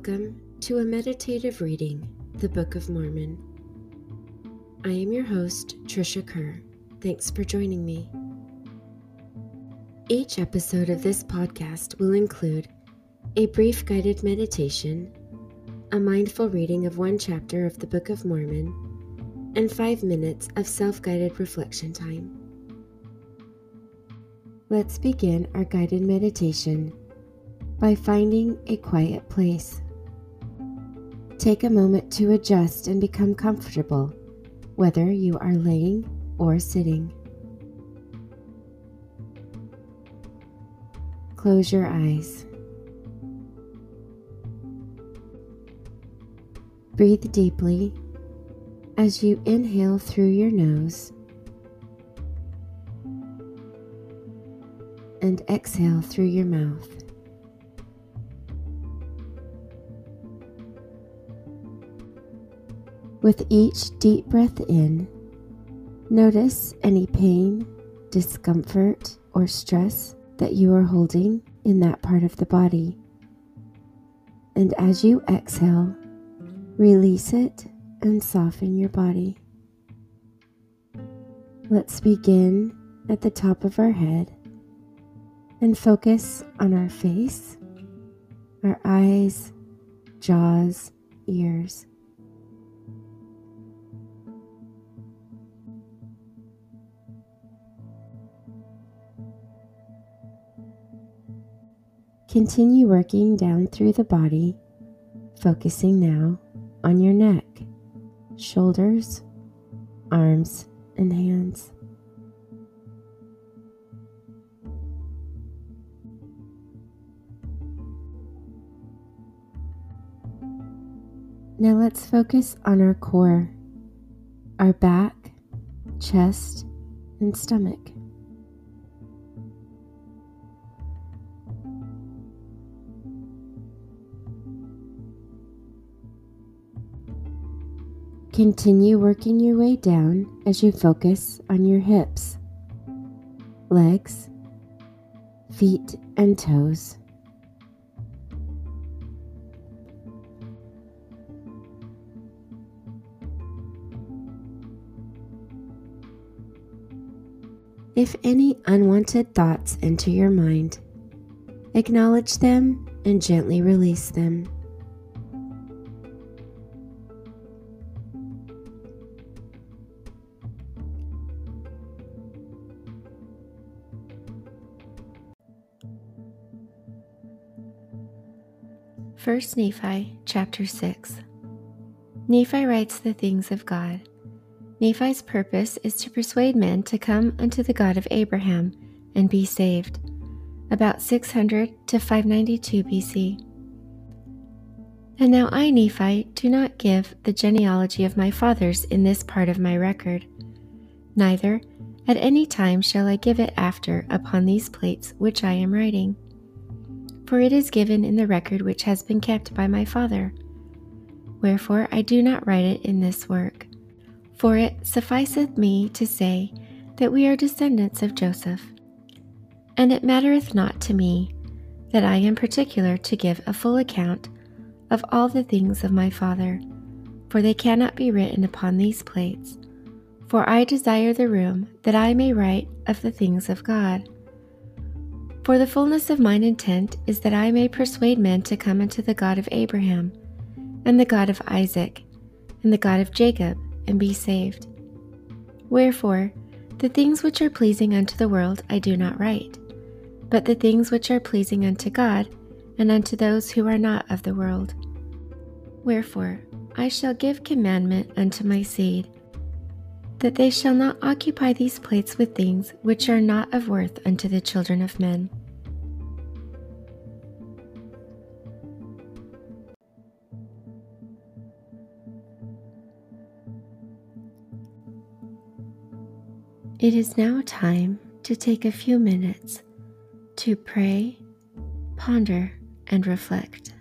Welcome to a meditative reading, the Book of Mormon. I am your host, Trisha Kerr. Thanks for joining me. Each episode of this podcast will include a brief guided meditation, a mindful reading of one chapter of the Book of Mormon, and five minutes of self guided reflection time. Let's begin our guided meditation by finding a quiet place. Take a moment to adjust and become comfortable, whether you are laying or sitting. Close your eyes. Breathe deeply as you inhale through your nose and exhale through your mouth. With each deep breath in, notice any pain, discomfort, or stress that you are holding in that part of the body. And as you exhale, release it and soften your body. Let's begin at the top of our head and focus on our face, our eyes, jaws, ears. Continue working down through the body, focusing now on your neck, shoulders, arms, and hands. Now let's focus on our core, our back, chest, and stomach. Continue working your way down as you focus on your hips, legs, feet, and toes. If any unwanted thoughts enter your mind, acknowledge them and gently release them. First Nephi chapter 6 Nephi writes the things of God. Nephi's purpose is to persuade men to come unto the God of Abraham and be saved. About 600 to 592 BC. And now I, Nephi, do not give the genealogy of my fathers in this part of my record. Neither at any time shall I give it after upon these plates which I am writing for it is given in the record which has been kept by my Father. Wherefore I do not write it in this work. For it sufficeth me to say that we are descendants of Joseph. And it mattereth not to me that I am particular to give a full account of all the things of my Father, for they cannot be written upon these plates. For I desire the room that I may write of the things of God. For the fullness of mine intent is that I may persuade men to come unto the God of Abraham, and the God of Isaac, and the God of Jacob, and be saved. Wherefore, the things which are pleasing unto the world I do not write, but the things which are pleasing unto God, and unto those who are not of the world. Wherefore, I shall give commandment unto my seed, that they shall not occupy these plates with things which are not of worth unto the children of men. It is now time to take a few minutes to pray, ponder, and reflect.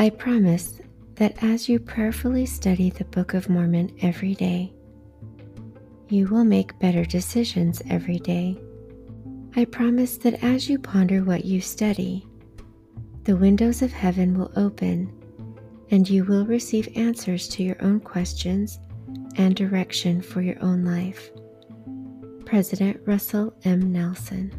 I promise that as you prayerfully study the Book of Mormon every day, you will make better decisions every day. I promise that as you ponder what you study, the windows of heaven will open and you will receive answers to your own questions and direction for your own life. President Russell M. Nelson